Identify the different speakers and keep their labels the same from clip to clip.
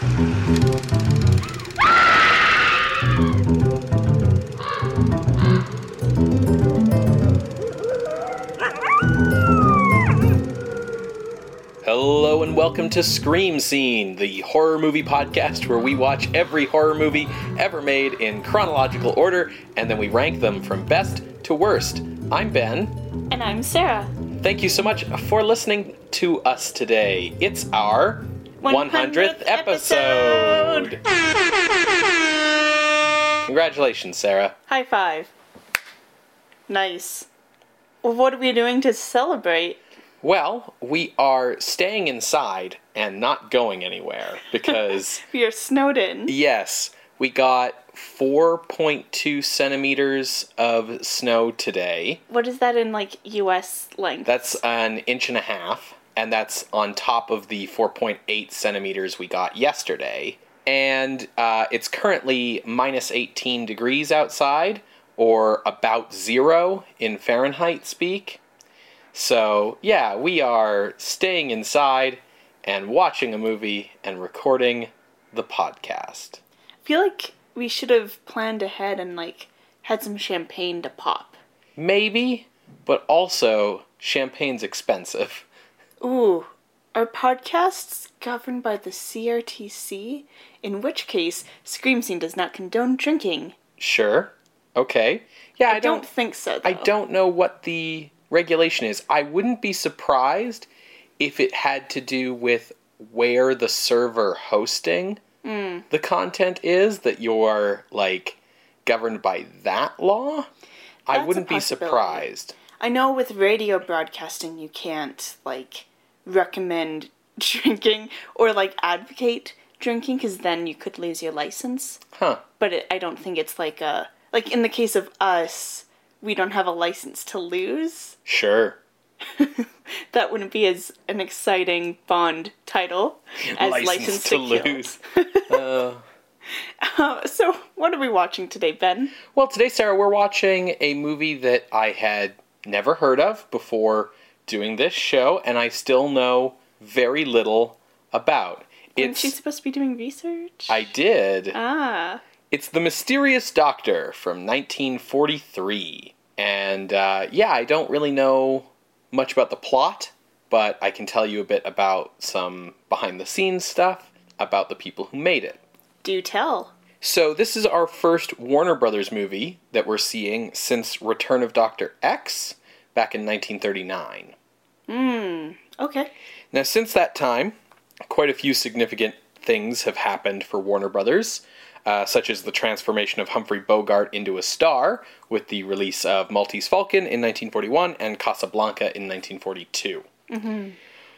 Speaker 1: Hello and welcome to Scream Scene, the horror movie podcast where we watch every horror movie ever made in chronological order and then we rank them from best to worst. I'm Ben.
Speaker 2: And I'm Sarah.
Speaker 1: Thank you so much for listening to us today. It's our 100th,
Speaker 2: 100th
Speaker 1: episode. Congratulations, Sarah.
Speaker 2: High five. Nice. What are we doing to celebrate?
Speaker 1: Well, we are staying inside and not going anywhere because
Speaker 2: We are snowed in.
Speaker 1: Yes, we got 4.2 centimeters of snow today.
Speaker 2: What is that in like US length?
Speaker 1: That's an inch and a half, and that's on top of the 4.8 centimeters we got yesterday. And uh, it's currently minus 18 degrees outside, or about zero in Fahrenheit speak. So, yeah, we are staying inside and watching a movie and recording the podcast.
Speaker 2: I feel like we should have planned ahead and like had some champagne to pop.
Speaker 1: Maybe, but also champagne's expensive.
Speaker 2: Ooh, are podcasts governed by the CRTC? In which case, Scream Scene does not condone drinking.
Speaker 1: Sure. Okay. Yeah, I,
Speaker 2: I don't, think so. Though.
Speaker 1: I don't know what the regulation is. I wouldn't be surprised if it had to do with where the server hosting hmm. the content is that you're like governed by that law. I
Speaker 2: That's a
Speaker 1: wouldn't be surprised.
Speaker 2: I know with radio broadcasting you can't like recommend drinking or like advocate drinking because then you could lose your license.
Speaker 1: Huh.
Speaker 2: But it, I don't think it's like a like in the case of us, we don't have a license to lose.
Speaker 1: Sure.
Speaker 2: That wouldn't be as an exciting Bond title as License, to, Kill. Uh, so, what are we watching today, Ben?
Speaker 1: Well, today, Sarah, we're watching a movie that I had never heard of before doing this show, and I still know very little about.
Speaker 2: Isn't
Speaker 1: It's
Speaker 2: she supposed to be doing research?
Speaker 1: I did.
Speaker 2: ah,
Speaker 1: It's The Mysterious Doctor from 1943. And uh, yeah, I don't really know much about the plot, but I can tell you a bit about some behind the scenes stuff about the people who made it.
Speaker 2: do tell.
Speaker 1: So, this is our first Warner Brothers movie that we're seeing since Return of Dr. X back in 1939.
Speaker 2: Okay.
Speaker 1: Now, since that time, quite a few significant things have happened for Warner Brothers, uh, such as the transformation of Humphrey Bogart into a star with the release of Maltese Falcon in 1941 and Casablanca in 1942.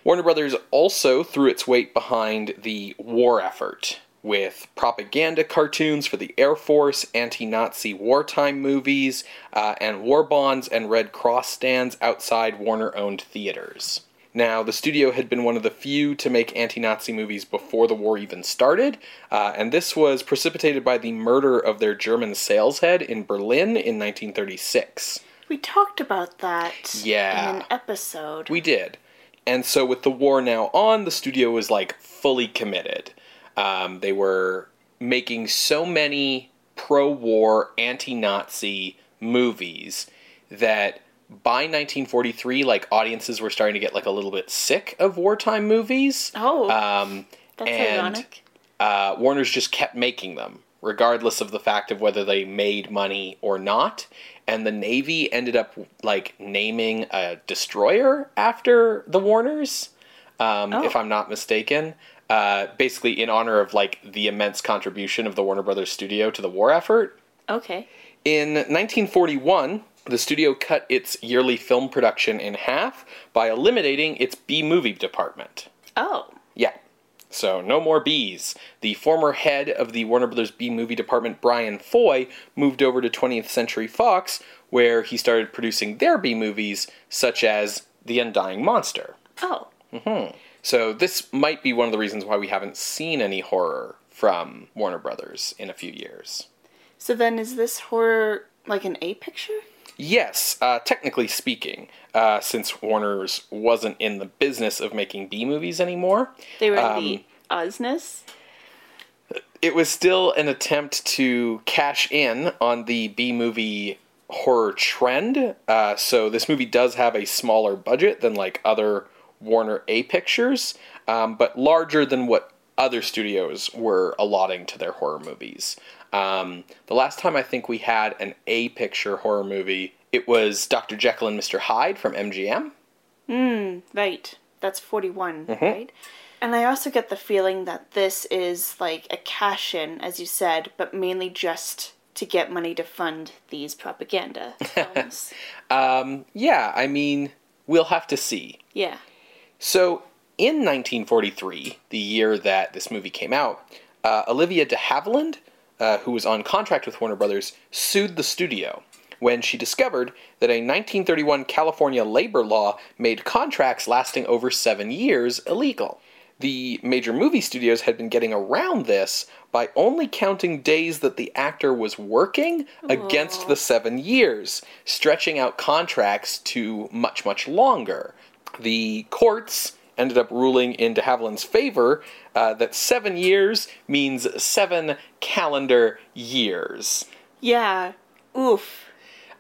Speaker 1: Warner Brothers also threw its weight behind the war effort with propaganda cartoons for the Air Force, anti Nazi wartime movies, uh, and war bonds and Red Cross stands outside Warner owned theaters. Now, the studio had been one of the few to make anti Nazi movies before the war even started, uh, and this was precipitated by the murder of their German sales head in Berlin in 1936.
Speaker 2: We talked about that
Speaker 1: Yeah.
Speaker 2: in an episode.
Speaker 1: We did. And so with the war now on, the studio was like fully committed. Um, they were making so many pro war, anti Nazi movies that by 1943, like audiences were starting to get like a little bit sick of wartime movies.
Speaker 2: oh,
Speaker 1: Um,
Speaker 2: that's
Speaker 1: and
Speaker 2: ironic.
Speaker 1: uh, Warner's just kept making them, regardless of the fact of whether they made money or not. And the Navy ended up like naming a destroyer after the Warners, um,
Speaker 2: Oh.
Speaker 1: if I'm not mistaken. Uh, basically, in honor of like the immense contribution of the Warner Brothers studio to the war effort.
Speaker 2: Okay.
Speaker 1: In 1941, the studio cut its yearly film production in half by eliminating its B movie department.
Speaker 2: Oh,
Speaker 1: Yeah. So no more Bs. The former head of the Warner Brothers B movie department, Brian Foy, moved over to 20th Century Fox, where he started producing their B movies, such as The Undying Monster.
Speaker 2: oh.
Speaker 1: So this might be one of the reasons why we haven't seen any horror from Warner Brothers in a few years.
Speaker 2: So then, is this horror like an A picture?
Speaker 1: Yes, uh, technically speaking, uh, since Warner's wasn't in the business of making B movies anymore,
Speaker 2: They were
Speaker 1: Um,
Speaker 2: the Ozness.
Speaker 1: it was still an attempt to cash in on the B movie horror trend. Uh, so this movie does have a smaller budget than like other Warner A pictures, um, but larger than what other studios were allotting to their horror movies. Um, the last time I think we had an A picture horror movie, it was Dr. Jekyll and Mr. Hyde from MGM.
Speaker 2: Hmm, right. That's 41, mm-hmm. right? And I also get the feeling that this is like a cash in, as you said, but mainly just to get money to fund these propaganda films.
Speaker 1: um, yeah, I mean, we'll have to see.
Speaker 2: Yeah.
Speaker 1: So, in 1943, the year that this movie came out, uh, Olivia de Havilland, uh, who was on contract with Warner Brothers, sued the studio when she discovered that a 1931 California labor law made contracts lasting over seven years illegal the major movie studios had been getting around this by only counting days that the actor was working Aww. against the seven years, stretching out contracts to much, much longer. The courts ended up ruling in de Havilland's favor uh, that seven years means seven calendar years.
Speaker 2: Yeah. Oof.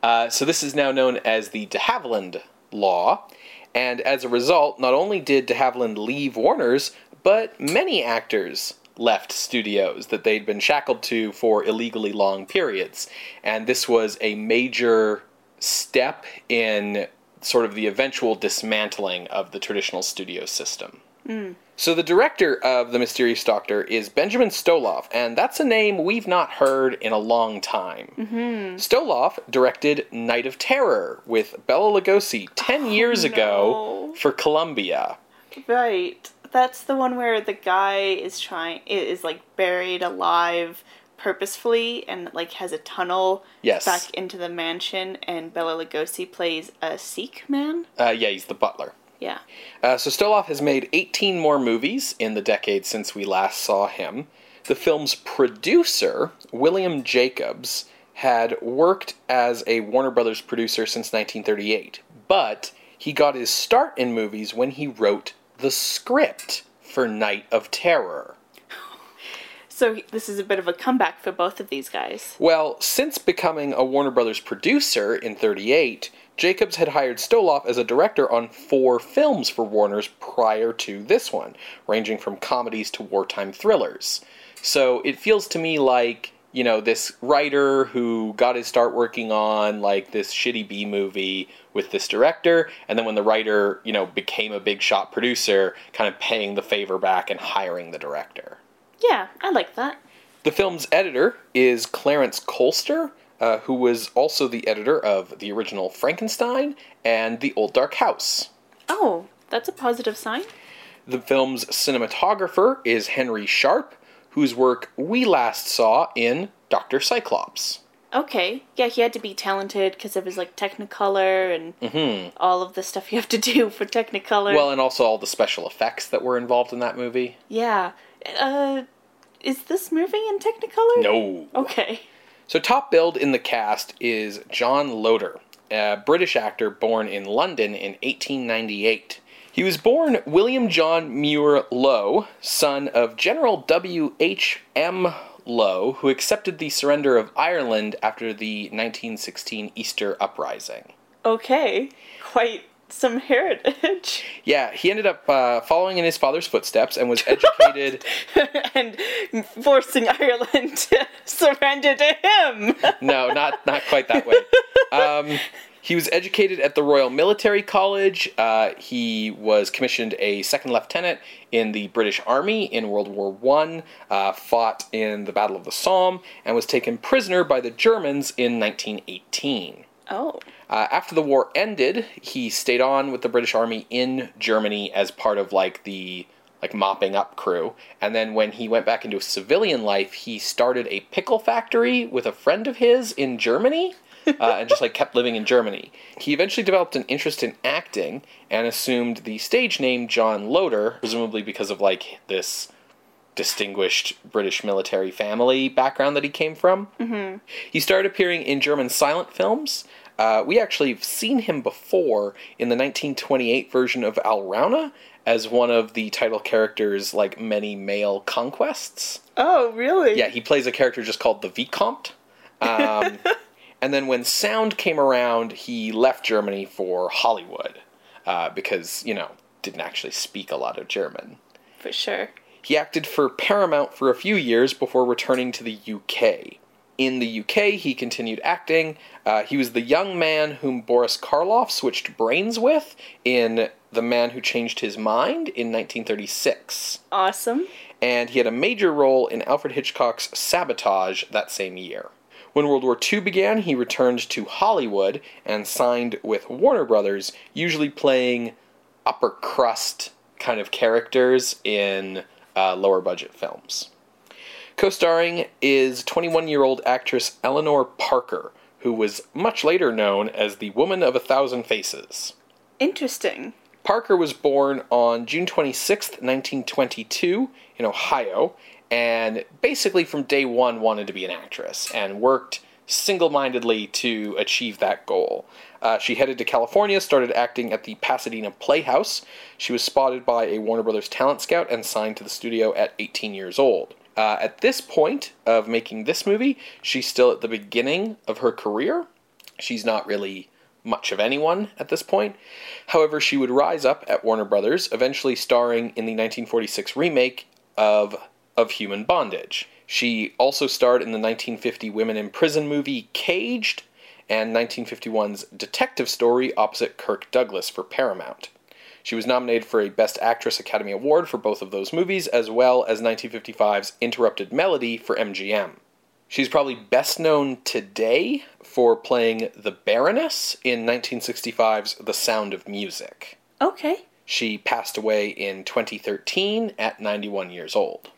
Speaker 1: Uh, so this is now known as the de Havilland Law. And as a result, not only did de Havilland leave Warner's, but many actors left studios that they'd been shackled to for illegally long periods. And this was a major step in sort of the eventual dismantling of the traditional studio system. Mm. So the director of The Mysterious Doctor is Benjamin Stoloff, and that's a name we've not heard in a long time. Mm-hmm. Stoloff directed Night of Terror with Bela Lugosi 10 oh, years no. ago for Columbia.
Speaker 2: Right. That's the one where the guy is trying is like buried alive purposefully and like has a tunnel
Speaker 1: yes.
Speaker 2: back into the mansion and Bela Lugosi plays a Sikh man.
Speaker 1: Uh, yeah, he's the butler.
Speaker 2: Yeah.
Speaker 1: Uh, so Stoloff has made 18 more movies in the decade since we last saw him. The film's producer, William Jacobs, had worked as a Warner Brothers producer since 1938, but he got his start in movies when he wrote the script for Night of Terror.
Speaker 2: So this is a bit of a comeback for both of these guys.
Speaker 1: Well, since becoming a Warner Brothers producer in 38, Jacobs had hired Stoloff as a director on four films for Warner's prior to this one, ranging from comedies to wartime thrillers. So it feels to me like, you know, this writer who got his start working on like this shitty B movie with this director, and then when the writer, you know, became a big shot producer, kind of paying the favor back and hiring the director.
Speaker 2: Yeah, I like that.
Speaker 1: The film's editor is Clarence Kolster, uh, who was also the editor of the original Frankenstein and The Old Dark House.
Speaker 2: Oh, that's a positive sign.
Speaker 1: The film's cinematographer is Henry Sharp, whose work we last saw in Dr. Cyclops.
Speaker 2: Okay, yeah, he had to be talented because of his like Technicolor and mm-hmm. all of the stuff you have to do for Technicolor.
Speaker 1: Well, and also all the special effects that were involved in that movie.
Speaker 2: Yeah, uh, is this movie in Technicolor?
Speaker 1: No.
Speaker 2: Okay.
Speaker 1: So, top billed in the cast is John Loder, a British actor born in London in 1898. He was born William John Muir Lowe, son of General W. H. M. Lowe, who accepted the surrender of Ireland after the 1916 Easter Uprising.
Speaker 2: Okay, quite some heritage.
Speaker 1: Yeah, he ended up uh, following in his father's footsteps and was educated
Speaker 2: and forcing Ireland to surrender to him.
Speaker 1: no, not not quite that way. Um, he was educated at the Royal Military College. Uh, he was commissioned a second lieutenant in the British Army in World War One. Uh, fought in the Battle of the Somme and was taken prisoner by the Germans in 1918.
Speaker 2: Oh.
Speaker 1: Uh, after the war ended, he stayed on with the British Army in Germany as part of like the like mopping up crew. And then when he went back into civilian life, he started a pickle factory with a friend of his in Germany. Uh, and just like kept living in Germany. He eventually developed an interest in acting and assumed the stage name John Loder, presumably because of like this distinguished British military family background that he came from. Mm-hmm. He started appearing in German silent films. Uh, we actually have seen him before in the 1928 version of Alraune as one of the title characters, like many male conquests.
Speaker 2: Oh, really?
Speaker 1: Yeah, he plays a character just called the Vicomte. Um, and then when sound came around, he left Germany for Hollywood uh, because, you know, didn't actually speak a lot of German.
Speaker 2: For sure.
Speaker 1: He acted for Paramount for a few years before returning to the UK. In the UK, he continued acting. Uh, he was the young man whom Boris Karloff switched brains with in The Man Who Changed His Mind in 1936.
Speaker 2: Awesome.
Speaker 1: And he had a major role in Alfred Hitchcock's Sabotage that same year. When World War II began, he returned to Hollywood and signed with Warner Brothers, usually playing upper crust kind of characters in uh, lower budget films. Co starring is 21 year old actress Eleanor Parker, who was much later known as the Woman of a Thousand Faces.
Speaker 2: Interesting.
Speaker 1: Parker was born on June 26, 1922, in Ohio, and basically from day one wanted to be an actress and worked single mindedly to achieve that goal. Uh, she headed to California, started acting at the Pasadena Playhouse. She was spotted by a Warner Brothers talent scout and signed to the studio at 18 years old. Uh, at this point of making this movie, she's still at the beginning of her career. She's not really much of anyone at this point. However, she would rise up at Warner Brothers, eventually starring in the 1946 remake of Of Human Bondage. She also starred in the 1950 Women in Prison movie Caged and 1951's Detective Story opposite Kirk Douglas for Paramount. She was nominated for a Best Actress Academy Award for both of those movies, as well as 1955's Interrupted Melody for MGM. She's probably best known today for playing the Baroness in 1965's The Sound of Music.
Speaker 2: Okay.
Speaker 1: She passed away in 2013 at 91 years old.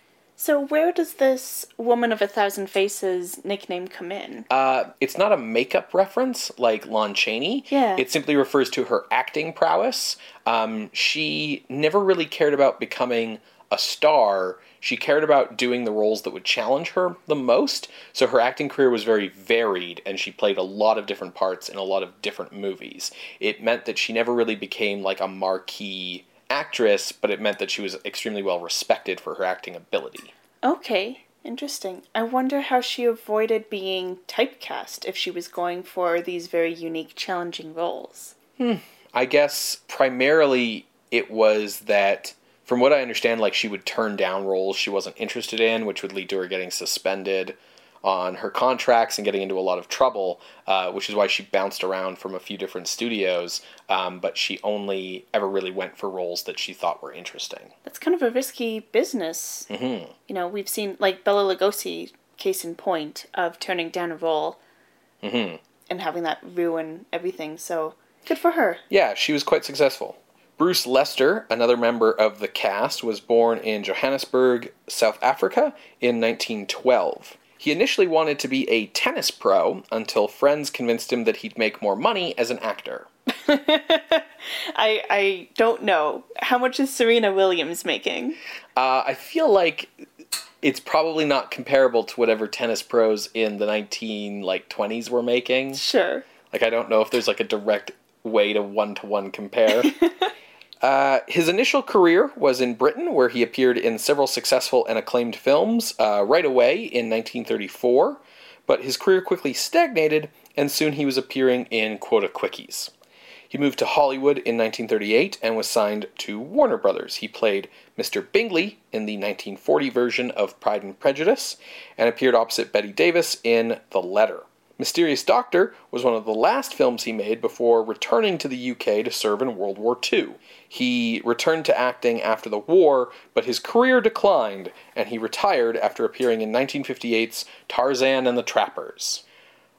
Speaker 2: So, where does this Woman of a Thousand Faces nickname come in?
Speaker 1: Uh, it's not a makeup reference like Lon Chaney.
Speaker 2: Yeah.
Speaker 1: It simply refers to her acting prowess. Um, she never really cared about becoming a star. She cared about doing the roles that would challenge her the most. So her acting career was very varied, and she played a lot of different parts in a lot of different movies. It meant that she never really became like a marquee actress, but it meant that she was extremely well respected for her acting ability.
Speaker 2: Okay, interesting. I wonder how she avoided being typecast if she was going for these very unique, challenging roles. Hmm.
Speaker 1: I guess primarily it was that, from what I understand, like she would turn down roles she wasn't interested in, which would lead to her getting suspended on her contracts and getting into a lot of trouble, uh, which is why she bounced around from a few different studios. Um, but she only ever really went for roles that she thought were interesting.
Speaker 2: That's kind of a risky business.
Speaker 1: hmm
Speaker 2: You know, we've seen, like, Bela Lugosi, case in point, of turning down a role
Speaker 1: hmm
Speaker 2: and having that ruin everything. So, good for her.
Speaker 1: Yeah, she was quite successful. Bruce Lester, another member of the cast, was born in Johannesburg, South Africa in 1912. He initially wanted to be a tennis pro until friends convinced him that he'd make more money as an actor.
Speaker 2: I I don't know. How much is Serena Williams making?
Speaker 1: Uh, I feel like it's probably not comparable to whatever tennis pros in the 19 like 20s were making.
Speaker 2: Sure.
Speaker 1: Like I don't know if there's like a direct way to one to one compare. Uh, his initial career was in Britain, where he appeared in several successful and acclaimed films uh, right away in 1934, but his career quickly stagnated, and soon he was appearing in quota quickies. He moved to Hollywood in 1938 and was signed to Warner Brothers. He played Mr. Bingley in the 1940 version of Pride and Prejudice and appeared opposite Bette Davis in The Letter. Mysterious Doctor was one of the last films he made before returning to the UK to serve in World War II. He returned to acting after the war, but his career declined, and he retired after appearing in 1958's Tarzan and the Trappers.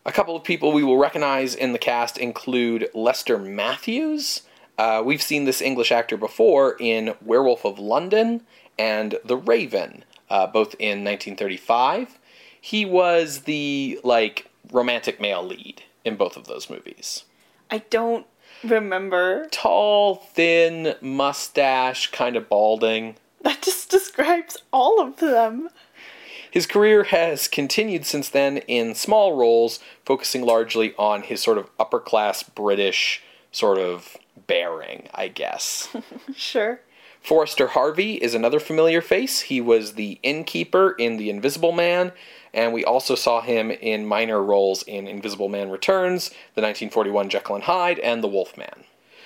Speaker 1: A couple of people we will recognize in the cast include Lester Matthews. Uh, we've seen this English actor before in Werewolf of London and The Raven, uh, both in 1935. He was the like romantic male lead in both of those movies.
Speaker 2: I don't remember.
Speaker 1: Tall, thin, mustache, kind of balding.
Speaker 2: That just describes all of them.
Speaker 1: His career has continued since then in small roles, focusing largely on his sort of upper class British sort of bearing, I guess.
Speaker 2: Sure.
Speaker 1: Forrester Harvey is another familiar face. He was the innkeeper in The Invisible Man, and we also saw him in minor roles in Invisible Man Returns, the 1941 Jekyll and Hyde, and The Wolfman.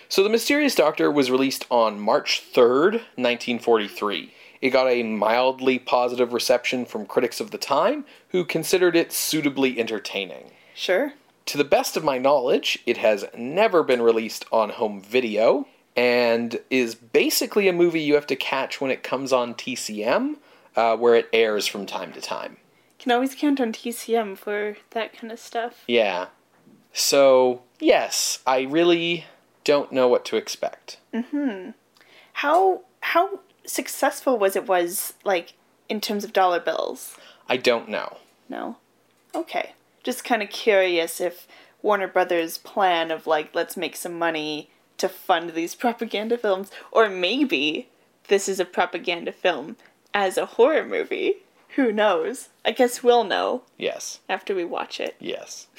Speaker 1: So, The Mysterious Doctor was released on March 3rd, 1943. It got a mildly positive reception from critics of the time, who considered it suitably entertaining.
Speaker 2: Sure.
Speaker 1: To the best of my knowledge, it has never been released on home video and is basically a movie you have to catch when it comes on TCM, uh, where it airs from time to time.
Speaker 2: Can always count on TCM for that kind of stuff.
Speaker 1: Yeah. So, yes, I really don't know what to expect. Mhm.
Speaker 2: How how successful was it was like in terms of dollar bills?
Speaker 1: I don't know.
Speaker 2: No. Okay. Just kind of curious if Warner Brothers' plan of like let's make some money to fund these propaganda films or maybe this is a propaganda film as a horror movie. Who knows? I guess we'll know
Speaker 1: Yes.
Speaker 2: after we watch it.
Speaker 1: Yes.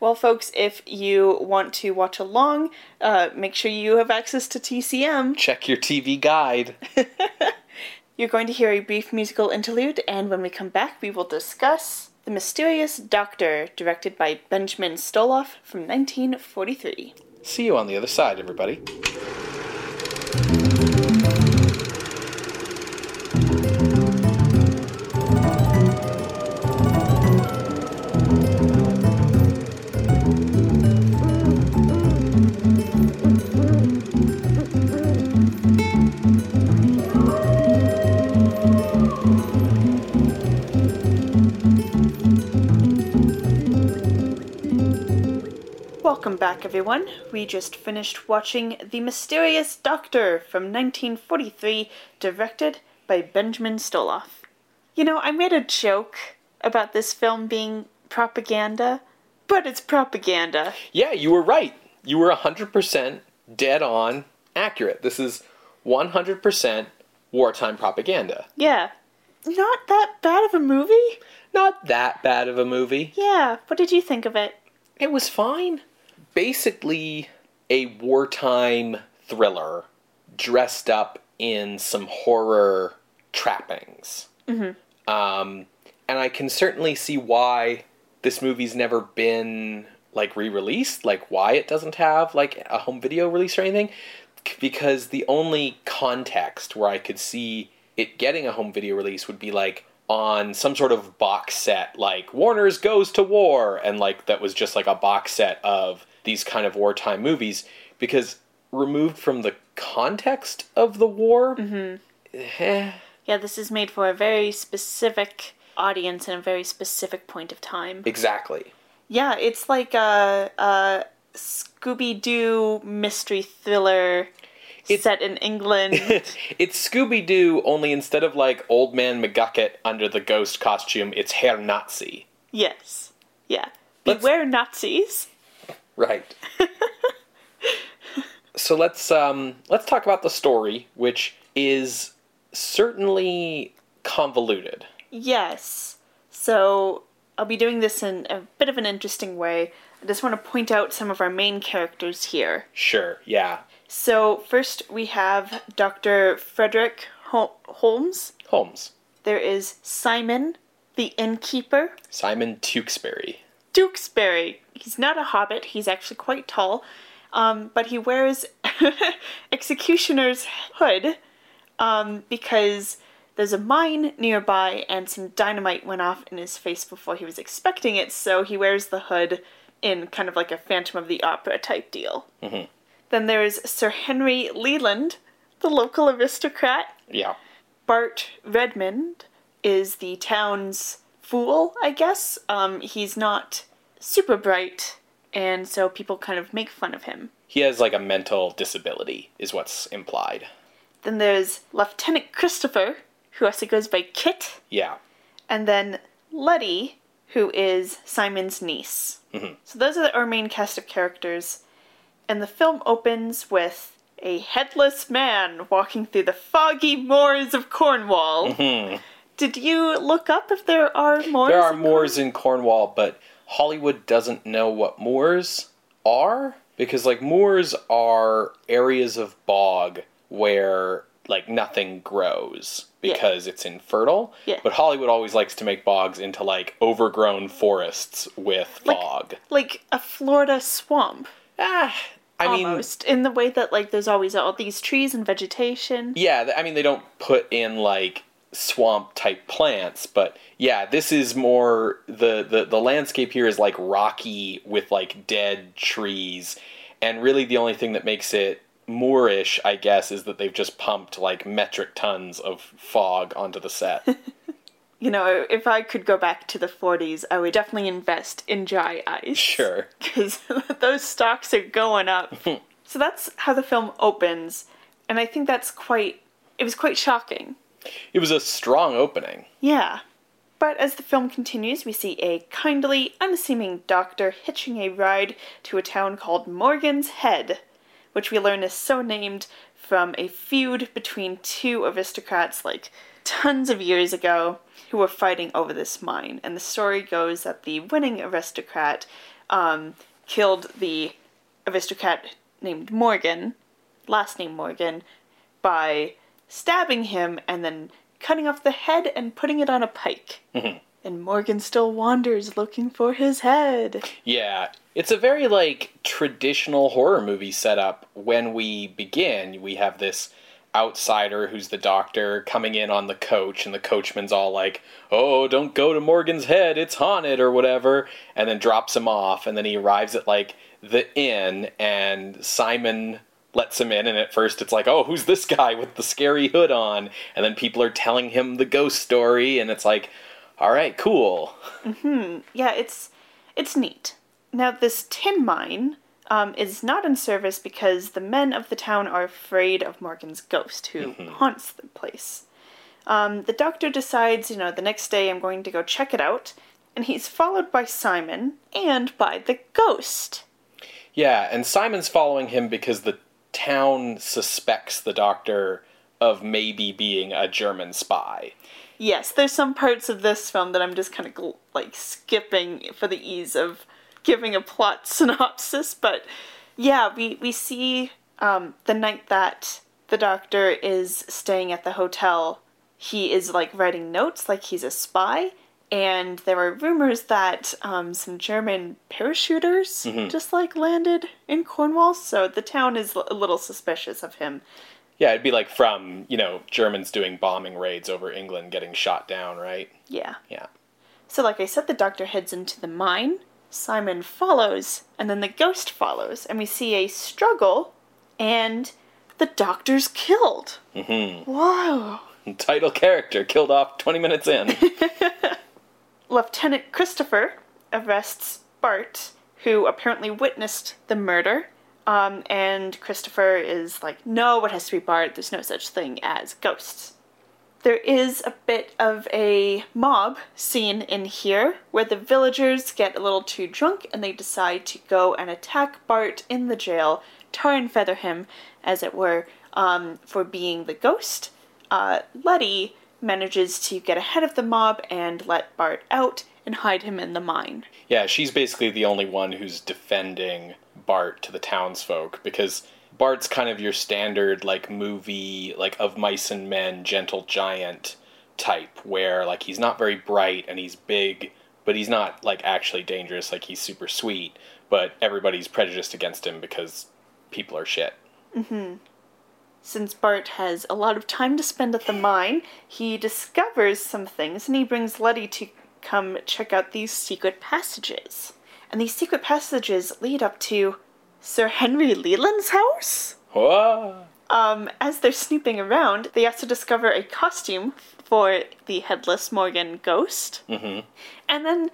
Speaker 2: Well, folks, if you want to watch along, uh, make sure you have access to TCM.
Speaker 1: Check your TV guide.
Speaker 2: You're going to hear a brief musical interlude, and when we come back, we will discuss The Mysterious Doctor, directed by Benjamin Stoloff from 1943.
Speaker 1: See you on the other side, everybody.
Speaker 2: Welcome back, everyone. We just finished watching The Mysterious Doctor from 1943, directed by Benjamin Stoloff. You know, I made a joke about this film being propaganda, but it's propaganda.
Speaker 1: Yeah, you were right. You were 100% dead on accurate. This is 100% wartime propaganda.
Speaker 2: Yeah. Not that bad of a movie?
Speaker 1: Not that bad of a movie.
Speaker 2: Yeah. What did you think of it?
Speaker 1: It was fine. Basically, a wartime thriller dressed up in some horror trappings. Mm-hmm. Um, and I can certainly see why this movie's never been like re-released, like why it doesn't have like a home video release or anything. Because the only context where I could see it getting a home video release would be like on some sort of box set, like Warner's Goes to War, and like that was just like a box set of these kind of wartime movies. Because removed from the context of the war, eh,
Speaker 2: Yeah, this is made for a very specific audience and a very specific point of time.
Speaker 1: exactly.
Speaker 2: Yeah, it's like a, a Scooby Doo mystery thriller
Speaker 1: It-
Speaker 2: set in England.
Speaker 1: it's Scooby Doo, only instead of like Old Man McGucket under the ghost costume, it's Herr Nazi.
Speaker 2: yes. Yeah.
Speaker 1: Let's-
Speaker 2: Beware Nazis.
Speaker 1: Right. so let's um let's talk about the story, which is certainly convoluted.
Speaker 2: Yes. So I'll be doing this in a bit of an interesting way. I just want to point out some of our main characters here.
Speaker 1: Sure, yeah.
Speaker 2: So first we have Dr. Frederick Hol- Holmes.
Speaker 1: Holmes.
Speaker 2: There is Simon, the innkeeper.
Speaker 1: Simon Tewksbury.
Speaker 2: Tewksbury. He's not a hobbit. He's actually quite tall, um, but he wears executioner's hood um, because there's a mine nearby and some dynamite went off in his face before he was expecting it. So he wears the hood in kind of like a Phantom of the Opera type deal. Then there's Sir Henry Leland, the local aristocrat.
Speaker 1: Yeah.
Speaker 2: Bart Redmond is the town's fool, I guess. Um, he's not super bright, and so people kind of make fun of him.
Speaker 1: He has like a mental disability, is what's implied.
Speaker 2: Then there's Lieutenant Christopher, who also goes by Kit,
Speaker 1: Yeah.
Speaker 2: and then Letty, who is Simon's niece. Mm-hmm. So those are our main cast of characters. And the film opens with a headless man walking through the foggy moors of Cornwall. Mm-hmm. Did you look up if there are moors?
Speaker 1: There are moors in Cornwall, but Hollywood doesn't know what moors are because like moors are areas of bog where like nothing grows
Speaker 2: Yeah.
Speaker 1: because it's infertile.
Speaker 2: Yeah.
Speaker 1: But Hollywood always likes to make bogs into like overgrown forests with
Speaker 2: Like-
Speaker 1: fog.
Speaker 2: Like a Florida swamp,
Speaker 1: Ah, I mean,
Speaker 2: almost, in the way that like there's always all these trees and vegetation.
Speaker 1: yeah, I mean they don't put in like swamp type plants, but yeah, this is more the the the landscape here is like rocky with like dead trees, and really the only thing that makes it Moorish, I guess, is that they've just pumped like metric tons of fog onto the set.
Speaker 2: You know, if I could go back to the 40s, I would definitely invest in dry ice.
Speaker 1: sure.
Speaker 2: Because those stocks are going up. so that's how the film opens. And I think that's quite, it was quite shocking.
Speaker 1: It was a strong opening.
Speaker 2: Yeah. But as the film continues, we see a kindly, unassuming doctor hitching a ride to a town called Morgan's Head, which we learn is so named from a feud between two aristocrats like tons of years ago who were fighting over this mine. And the story goes that the winning aristocrat um, killed the aristocrat named Morgan, last name Morgan, by stabbing him and then cutting off the head and putting it on a pike. Mm-hmm. And Morgan still wanders looking for his head.
Speaker 1: Yeah, it's a very like traditional horror movie setup. When we begin, we have this outsider who's the doctor coming in on the coach, and the coachman's all like, "Oh, don't go to Morgan's head; it's haunted or whatever," and then drops him off, and then he arrives at like the inn, and Simon lets him in and at first it's like oh who's this guy with the scary hood on and then people are telling him the ghost story and it's like all right cool Hmm.
Speaker 2: Yeah, it's it's neat. Now this tin mine um, is not in service because the men of the town are afraid of Morgan's ghost, who haunts the place. Um, the doctor decides, you know, the next day I'm going to go check it out, and he's followed by Simon and by the ghost.
Speaker 1: Yeah, and Simon's following him because the town suspects the doctor of maybe being a German spy.
Speaker 2: Yes, there's some parts of this film that I'm just kind of like skipping for the ease of giving a plot synopsis, but yeah, we we see um, the night that the doctor is staying at the hotel, he is like writing notes like he's a spy. And there were rumors that um, some German parachuters just like landed in Cornwall, so the town is a little suspicious of him.
Speaker 1: Yeah, it'd be like from, you know, Germans doing bombing raids over England getting shot down, right?
Speaker 2: Yeah.
Speaker 1: Yeah.
Speaker 2: So, like I said, the doctor heads into the mine. Simon follows, and then the ghost follows, and we see a struggle, and the doctor's killed. Mm-hmm. Whoa!
Speaker 1: Title character killed off 20 minutes in.
Speaker 2: Lieutenant Christopher arrests Bart, who apparently witnessed the murder. Um, and Christopher is like, no, it has to be Bart. There's no such thing as ghosts. There is a bit of a mob scene in here where the villagers get a little too drunk and they decide to go and attack Bart in the jail, tar and feather him, as it were, um, for being the ghost. Uh, Letty manages to get ahead of the mob and let Bart out and hide him in the mine.
Speaker 1: yeah, she's basically the only one who's defending Bart to the townsfolk because Bart's kind of your standard like movie like of mice and men gentle giant type where like he's not very bright and he's big but he's not like actually dangerous like he's super sweet but everybody's prejudiced against him because people are shit. Mm-hmm.
Speaker 2: Since Bart has a lot of time to spend at the mine, he discovers some things and he brings Letty to come check out these secret passages. And these secret passages lead up to Sir Henry Leland's house?
Speaker 1: Whoa.
Speaker 2: Um, as they're snooping around, they also discover a costume for the headless Morgan ghost. Mm-hmm. And then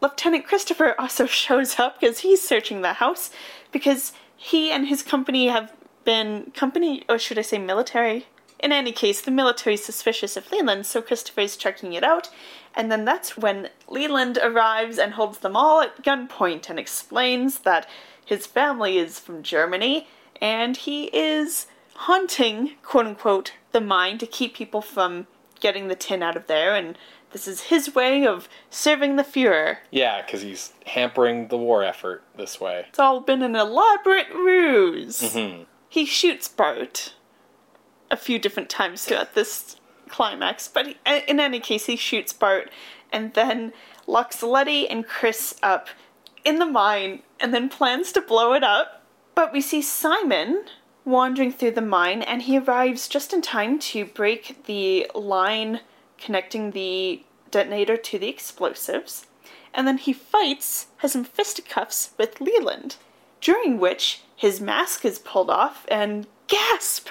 Speaker 2: Lieutenant Christopher also shows up because he's searching the house because he and his company have been company, or should I say military? In any case, the military is suspicious of Leland, so Christopher's checking it out. And then that's when Leland arrives and holds them all at gunpoint and explains that his family is from Germany and he is haunting, quote unquote, the mine to keep people from getting the tin out of there. And this is his way of serving the Fuhrer.
Speaker 1: Yeah, because he's hampering the war effort this way.
Speaker 2: It's all been an elaborate ruse. Mm-hmm. He shoots Bart. a few different times throughout this climax. But he, in any case, he shoots Bart and then locks Letty and Chris up in the mine and then plans to blow it up. But we see Simon wandering through the mine and he arrives just in time to break the line connecting the detonator to the explosives. And then he fights, has some fisticuffs with Leland, during which his mask is pulled off and gasp!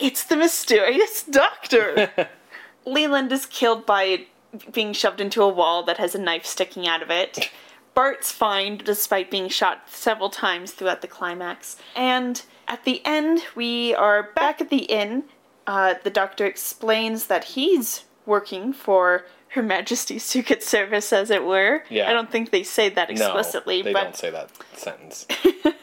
Speaker 2: It's the mysterious doctor! Leland is killed by being shoved into a wall that has a knife sticking out of it. Bart's fine despite being shot several times throughout the climax. And at the end, we are back at the inn. Uh, the doctor explains that he's working for Her Majesty's Secret Service, as it were.
Speaker 1: Yeah.
Speaker 2: I don't think they say that explicitly,
Speaker 1: no, they
Speaker 2: but
Speaker 1: don't say that sentence.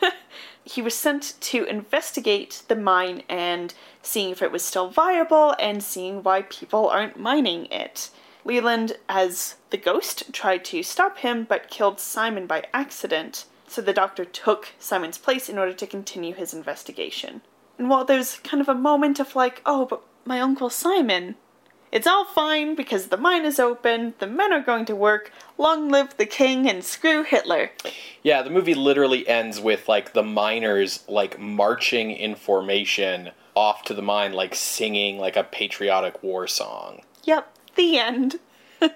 Speaker 2: he was sent to investigate the mine and seeing if it was still viable and seeing why people aren't mining it. Leland, as the ghost, tried to stop him but killed Simon by accident, so the doctor took Simon's place in order to continue his investigation. And while there's kind of a moment of like, oh, but my Uncle Simon, it's all fine because the mine is open, the men are going to work, long live the king and screw Hitler.
Speaker 1: Yeah, the movie literally ends with like the miners like marching in formation off to the mine, like singing like a patriotic war song.
Speaker 2: Yep, the end.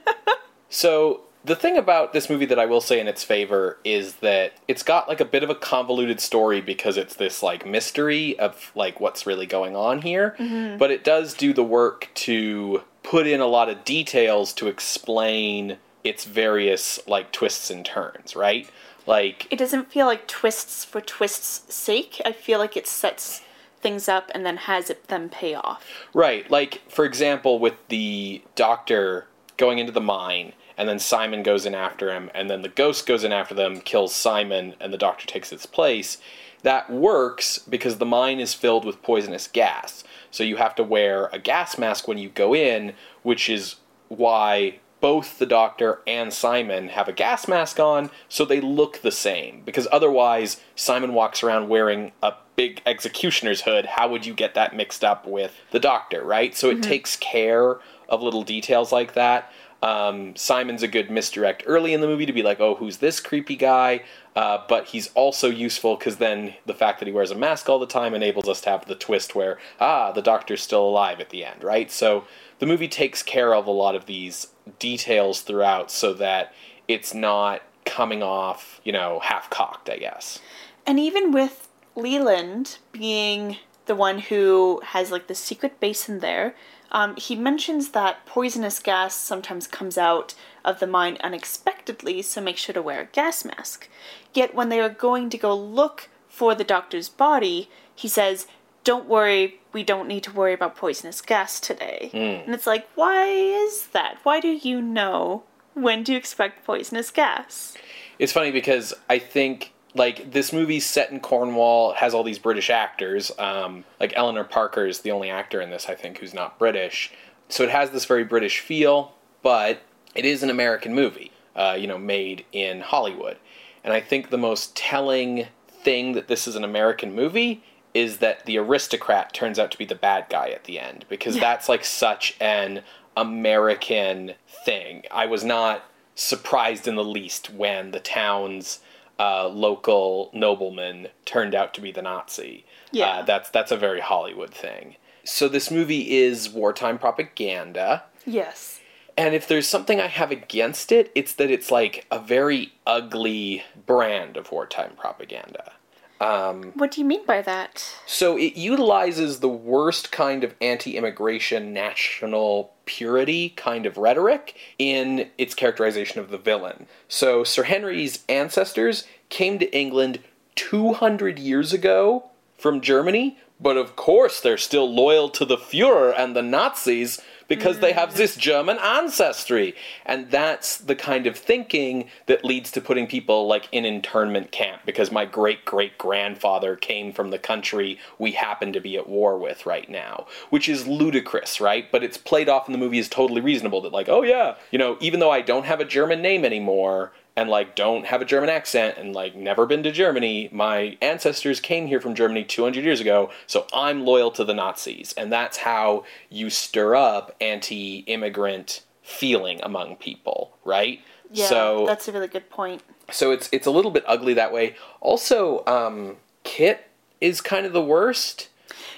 Speaker 1: So the thing about this movie that I will say in its favor is that it's got like a bit of a convoluted story because it's this like mystery of like what's really going on here, mm-hmm. but it does do the work to put in a lot of details to explain its various like twists and turns, right? Like
Speaker 2: It doesn't feel like twists for twists' sake. I feel like it sets things up and then has it them pay off.
Speaker 1: Right. Like, for example, with the doctor going into the mine, and then Simon goes in after him, and then the ghost goes in after them, kills Simon, and the doctor takes its place. That works because the mine is filled with poisonous gas. So you have to wear a gas mask when you go in, which is why both the doctor and Simon have a gas mask on so they look the same. Because otherwise, Simon walks around wearing a big executioner's hood. How would you get that mixed up with the doctor, right? So it mm-hmm. takes care of little details like that. Um, Simon's a good misdirect early in the movie to be like, oh, who's this creepy guy? Uh, but he's also useful because then the fact that he wears a mask all the time enables us to have the twist where, ah, the doctor's still alive at the end, right? So the movie takes care of a lot of these details throughout so that it's not coming off, you know, half cocked, I guess.
Speaker 2: And even with Leland being the one who has like the secret basin there, um, he mentions that poisonous gas sometimes comes out of the mine unexpectedly, so make sure to wear a gas mask. Yet when they are going to go look for the doctor's body, he says, Don't worry, we don't need to worry about poisonous gas today. And it's like, why is that? Why do you know when to expect poisonous gas?
Speaker 1: It's funny because I think like this movie's set in Cornwall has all these British actors. Um, like Eleanor Parker is the only actor in this I think who's not British, so it has this very British feel. But it is an American movie, uh, you know, made in Hollywood. And I think the most telling thing that this is an American movie is that the aristocrat turns out to be the bad guy at the end because that's like such an American thing. I was not surprised in the least when the town's uh, local nobleman turned out to be the Nazi.
Speaker 2: Yeah.
Speaker 1: Uh, that's that's a very Hollywood thing. So this movie is wartime propaganda.
Speaker 2: Yes.
Speaker 1: And if there's something I have against it, it's that it's like a very ugly brand of wartime propaganda.
Speaker 2: Um, what do you mean by that?
Speaker 1: So it utilizes the worst kind of anti immigration national purity kind of rhetoric in its characterization of the villain. So Sir Henry's ancestors came to England 200 years ago from Germany, but of course they're still loyal to the Fuhrer and the Nazis because they have this mm-hmm. German ancestry. And that's the kind of thinking that leads to putting people like in internment camp because my great great grandfather came from the country we happen to be at war with right now, which is ludicrous, right? But it's played off in the movie as totally reasonable that, like, oh yeah, you know, even though I don't have a German name anymore, and like don't have a German accent and like never been to Germany. My ancestors came here from Germany 200 years ago, so I'm loyal to the Nazis. And that's how you stir up anti-immigrant feeling among people, right?
Speaker 2: Yeah,
Speaker 1: so
Speaker 2: that's a really good point.
Speaker 1: so it's it's a little bit ugly that way. Also, um, Kit is kind of the worst.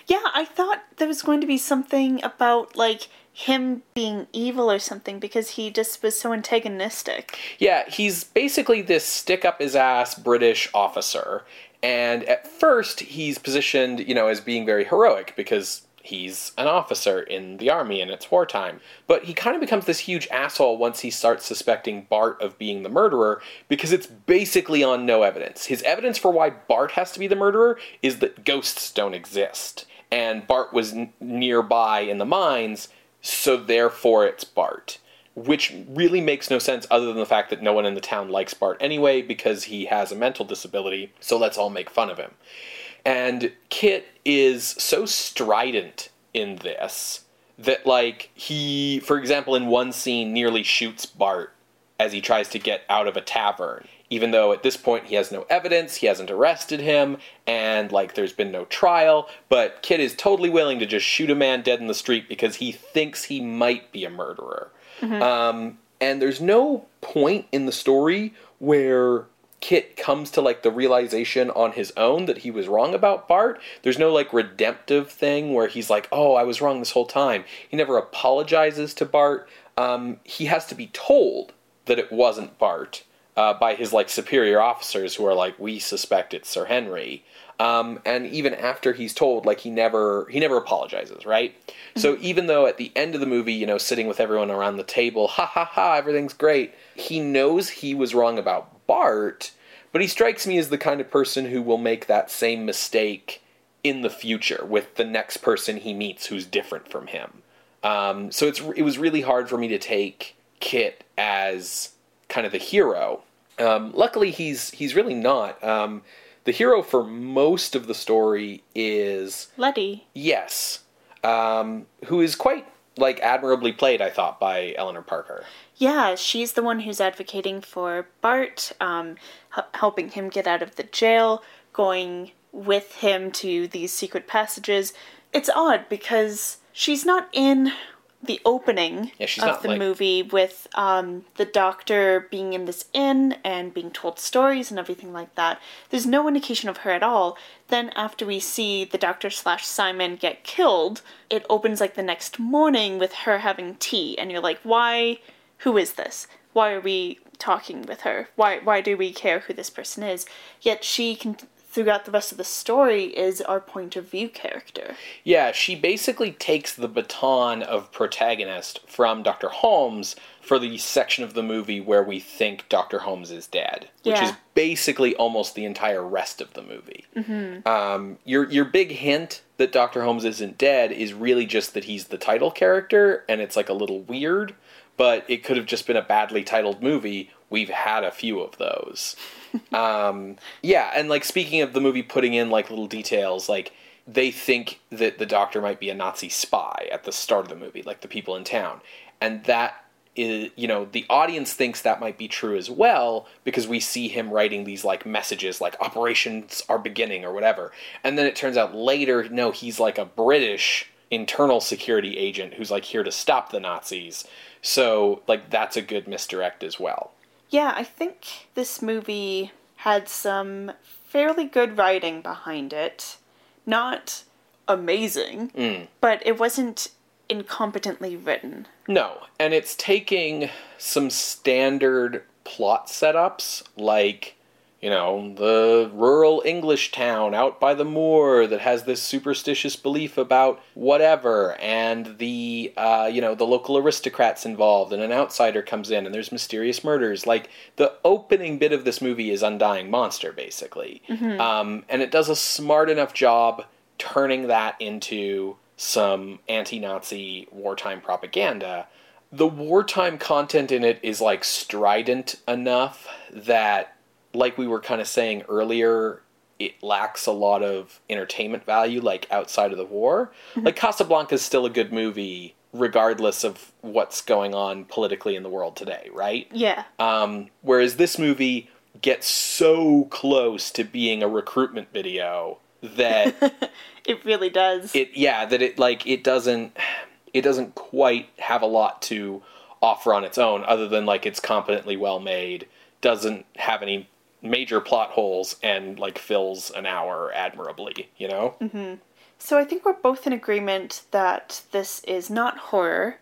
Speaker 2: Yeah, I thought there was going to be something about like him being evil or something because he just was so antagonistic.
Speaker 1: Yeah, he's basically this stick up his ass British officer. And at first, he's positioned, you know, as being very heroic because he's an officer in the army and it's wartime. But he kind of becomes this huge asshole once he starts suspecting Bart of being the murderer because it's basically on no evidence. His evidence for why Bart has to be the murderer is that ghosts don't exist. And Bart was n- nearby in the mines, so therefore it's Bart which really makes no sense other than the fact that no one in the town likes Bart anyway because he has a mental disability, so let's all make fun of him. And Kit is so strident in this that, like, he, for example, in one scene nearly shoots Bart as he tries to get out of a tavern. Even though at this point he has no evidence, he hasn't arrested him, and like there's been no trial, but Kit is totally willing to just shoot a man dead in the street because he thinks he might be a murderer. Um, and there's no point in the story where Kit comes to like the realization on his own that he was wrong about Bart. There's no like redemptive thing where he's like, "Oh, I was wrong this whole time." He never apologizes to Bart. Um, he has to be told that it wasn't Bart uh, by his like superior officers who are like, "We suspect it's Sir Henry." Um, and even after he's told, like he never he never apologizes, right? So even though at the end of the movie, you know, sitting with everyone around the table, ha ha ha, everything's great, he knows he was wrong about Bart, but he strikes me as the kind of person who will make that same mistake in the future with the next person he meets who's different from him. Um, so it's it was really hard for me to take Kit as kind of the hero. Um, luckily, he's he's really not. Um, the hero for most of the story is
Speaker 2: Letty.
Speaker 1: yes, um, who is quite like admirably played, I thought, by Eleanor Parker.
Speaker 2: Yeah, she's the one who's advocating for Bart, um, h- helping him get out of the jail, going with him to these secret passages. It's odd because she's not in the opening
Speaker 1: Yeah,
Speaker 2: of the
Speaker 1: like-
Speaker 2: movie with um, the doctor being in this inn and being told stories and everything like that. There's no indication of her at all. Then after we see the doctor slash Simon get killed, it opens like the next morning with her having tea, and you're like, why? Who is this? Why are we talking with her? Why why do we care who this person is? Yet she can throughout the rest of the story is our point of view character.
Speaker 1: Yeah, she basically takes the baton of protagonist from Dr. Holmes for the section of the movie where we think Dr. Holmes is dead, which
Speaker 2: Yeah.
Speaker 1: is basically almost the entire rest of the movie. Um, your your big hint that Dr. Holmes isn't dead is really just that he's the title character, and it's like a little weird. But it could have just been a badly titled movie. We've had a few of those. um, yeah, and like speaking of the movie putting in like little details, like they think that the doctor might be a Nazi spy at the start of the movie, like the people in town. And that is, you know, the audience thinks that might be true as well because we see him writing these like messages like operations are beginning or whatever. And then it turns out later, no, he's like a British internal security agent who's like here to stop the Nazis. So, like, that's a good misdirect as well.
Speaker 2: Yeah, I think this movie had some fairly good writing behind it. Not amazing, hmm. but it wasn't incompetently written.
Speaker 1: No, and it's taking some standard plot setups like, you know, the rural English town out by the moor that has this superstitious belief about whatever, and the, uh, you know, the local aristocrats involved, and an outsider comes in, and there's mysterious murders. Like, the opening bit of this movie is Undying Monster, basically. Um, and it does a smart enough job turning that into some anti Nazi wartime propaganda. The wartime content in it is like strident enough that, like we were kind of saying earlier, it lacks a lot of entertainment value, like outside of the war. Like Casablanca is still a good movie regardless of what's going on politically in the world today, right?
Speaker 2: Yeah.
Speaker 1: Um, whereas this movie gets so close to being a recruitment video that
Speaker 2: it really does.
Speaker 1: it yeah that it like it doesn't it doesn't quite have a lot to offer on its own other than like it's competently well made doesn't have any major plot holes and like fills an hour admirably you know
Speaker 2: so I think we're both in agreement that this is not horror.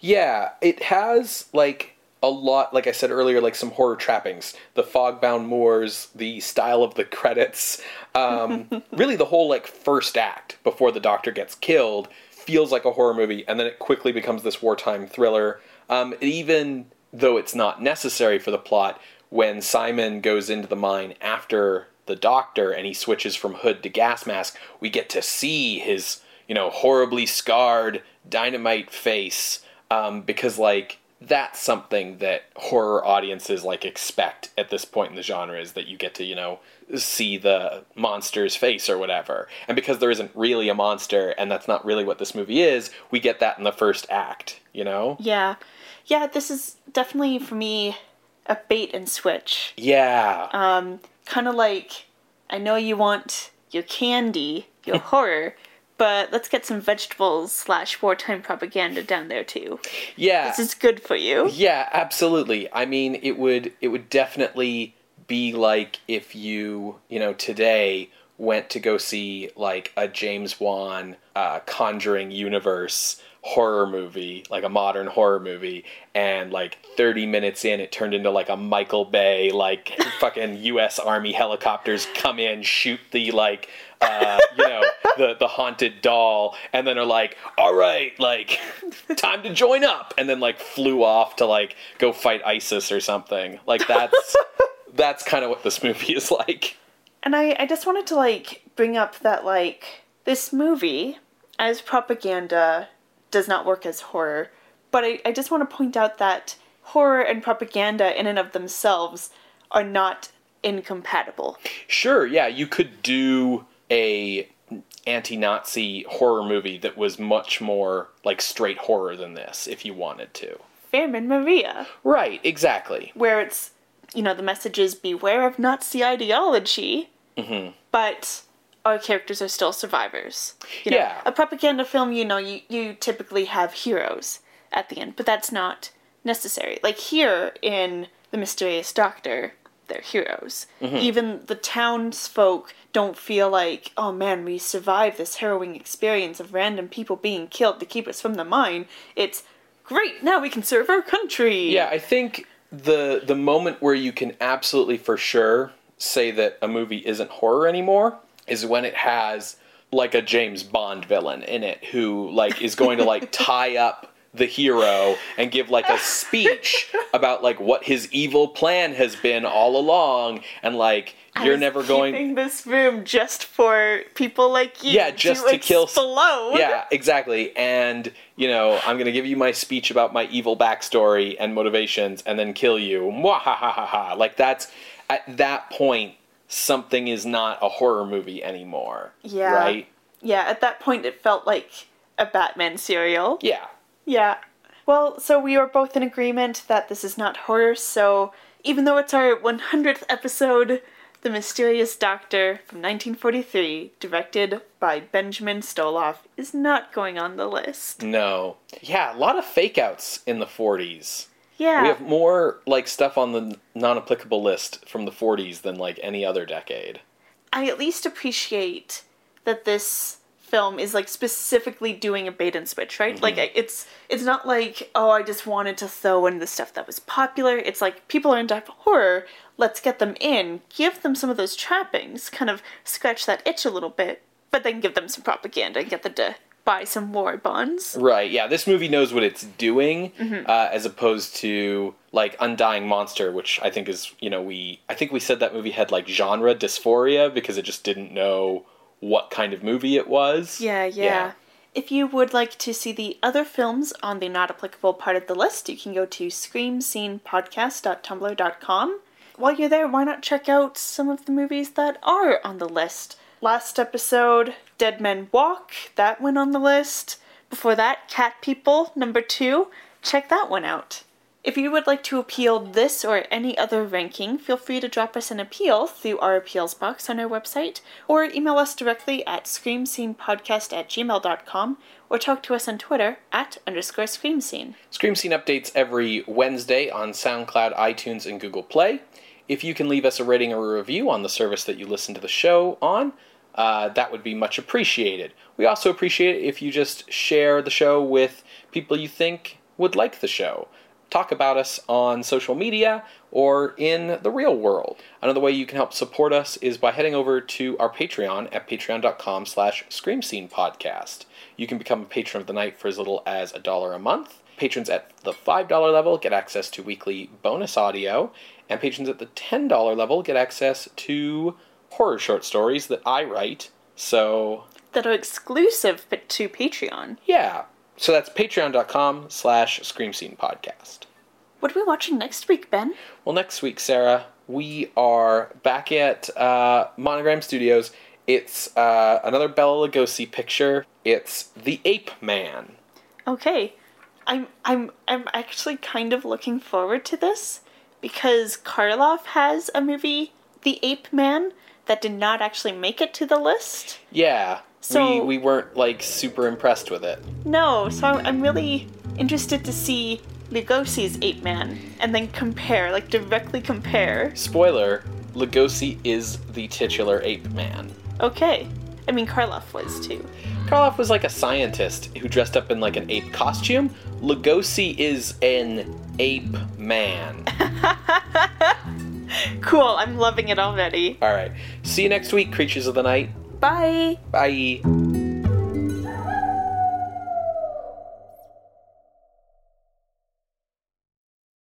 Speaker 1: Yeah, it has like a lot, like I said earlier, like some horror trappings. The fog-bound moors, the style of the credits, um, really the whole like first act before the doctor gets killed feels like a horror movie, and then it quickly becomes this wartime thriller. Um, even though it's not necessary for the plot, when Simon goes into the mine after the doctor and he switches from hood to gas mask, we get to see his, you know, horribly scarred dynamite face um, because, like, that's something that horror audiences like expect at this point in the genre is that you get to you know see the monster's face or whatever and because there isn't really a monster and that's not really what this movie is we get that in the first act you know
Speaker 2: Yeah. Yeah, this is definitely for me a bait and switch.
Speaker 1: yeah
Speaker 2: Um, kind of like I know you want your candy, your horror, but let's get some vegetables slash wartime propaganda down there too.
Speaker 1: yeah
Speaker 2: This is good for you.
Speaker 1: Yeah, absolutely. I mean, it would it would definitely be like if you, you know, today went to go see like a James Wan uh, Conjuring universe horror movie, like a modern horror movie, and like 30 minutes in it turned into like a Michael Bay like fucking US Army helicopters come in, shoot the like uh, you know, the the haunted doll, and then are like, "All right, like, time to join up," and then like flew off to like go fight ISIS or something. Like that's that's kind of what this movie is like.
Speaker 2: And I, I just wanted to like bring up that like this movie as propaganda does not work as horror. But I, I just want to point out that horror and propaganda in and of themselves are not incompatible.
Speaker 1: Sure, yeah, you could do a anti-Nazi horror movie that was much more like straight horror than this if you wanted to.
Speaker 2: Fairman Maria,
Speaker 1: Right, exactly.
Speaker 2: where it's, you know, the message is beware of Nazi ideology, mm-hmm. but our characters are still survivors. You know,
Speaker 1: Yeah.
Speaker 2: A propaganda film, you know, you, you typically have heroes at the end, but that's not necessary. Like here in The Mysterious Doctor, they're heroes. Mm-hmm. Even the townsfolk don't feel like, oh man, we survived this harrowing experience of random people being killed to keep us from the mine. It's great, now we can serve our country.
Speaker 1: Yeah, I think the the moment where you can absolutely for sure say that a movie isn't horror anymore is when it has like a James Bond villain in it who like is going to like tie up the hero and give like a speech about like what his evil plan has been all along and like
Speaker 2: I
Speaker 1: you're never going
Speaker 2: this room just for people like you.
Speaker 1: Yeah, just to kill s-
Speaker 2: explode.
Speaker 1: Yeah, exactly. And, you know, I'm to give you my speech about my evil backstory and motivations and then kill you. Mwahahaha. Like, that's, at that point, something is not a horror movie anymore.
Speaker 2: Yeah.
Speaker 1: Right?
Speaker 2: Yeah, at that point it felt like a Batman serial.
Speaker 1: Yeah.
Speaker 2: Yeah. Well, so we are both in agreement that this is not horror, so even though it's our 100th episode, The Mysterious Doctor from 1943, directed by Benjamin Stoloff, is not going on the list.
Speaker 1: No. Yeah, a lot of fake outs in the 40s.
Speaker 2: Yeah.
Speaker 1: We have more, like, stuff on the non applicable list from the 40s than, like, any other decade.
Speaker 2: I at least appreciate that this film is like specifically doing a bait and switch, right? Like mm-hmm. it's it's not like oh I just wanted to throw in the stuff that was popular. It's like people are into horror. Let's get them in, give them some of those trappings, kind of scratch that itch a little bit, but then give them some propaganda and get them to buy some war bonds.
Speaker 1: Right. Yeah. This movie knows what it's doing,
Speaker 2: Mm-hmm.
Speaker 1: uh, as opposed to like Undying Monster, which I think is you know we I think we said that movie had like genre dysphoria because it just didn't know what kind of movie it was.
Speaker 2: Yeah, yeah.
Speaker 1: Yeah.
Speaker 2: If you would like to see the other films on the not applicable part of the list, you can go to screamscenepodcast.tumblr.com. While you're there, why not check out some of the movies that are on the list? Last episode, Dead Men Walk, that went on the list. Before that, Cat People number two, check that one out. If you would like to appeal this or any other ranking, feel free to drop us an appeal through our appeals box on our website, or email us directly at screamscenepodcast at gmail.com, or talk to us on Twitter at underscore screamscene.
Speaker 1: Scream Scene updates every Wednesday on SoundCloud, iTunes, and Google Play. If you can leave us a rating or a review on the service that you listen to the show on, uh, that would be much appreciated. We also appreciate it if you just share the show with people you think would like the show. Talk about us on social media or in the real world. Another way you can help support us is by heading over to our Patreon at patreon.com slash screamscenepodcast. You can become a patron of the night for as little as a dollar a month. Patrons at the $5 level get access to weekly bonus audio, and patrons at the $10 level get access to horror short stories that I write. So,
Speaker 2: That are exclusive but to Patreon.
Speaker 1: yeah. So that's patreon.com slash scream scene podcast.
Speaker 2: What are we watching next week, Ben?
Speaker 1: Well, next week, Sarah, we are back at uh, Monogram Studios. It's uh, another Bela Lugosi picture. It's The Ape Man.
Speaker 2: Okay. I'm I'm I'm actually kind of looking forward to this because Karloff has a movie, The Ape Man, that did not actually make it to the list.
Speaker 1: Yeah.
Speaker 2: So-
Speaker 1: we, we weren't like super impressed with it.
Speaker 2: No, so I'm, I'm really interested to see Lugosi's Ape Man and then compare, like directly compare.
Speaker 1: Spoiler Lugosi is the titular ape man.
Speaker 2: Okay. I mean, Karloff was too.
Speaker 1: Karloff was like a scientist who dressed up in like an ape costume. Lugosi is an ape man.
Speaker 2: Cool, I'm loving it already.
Speaker 1: All right. See you next week, creatures of the night.
Speaker 2: Bye!
Speaker 1: Bye.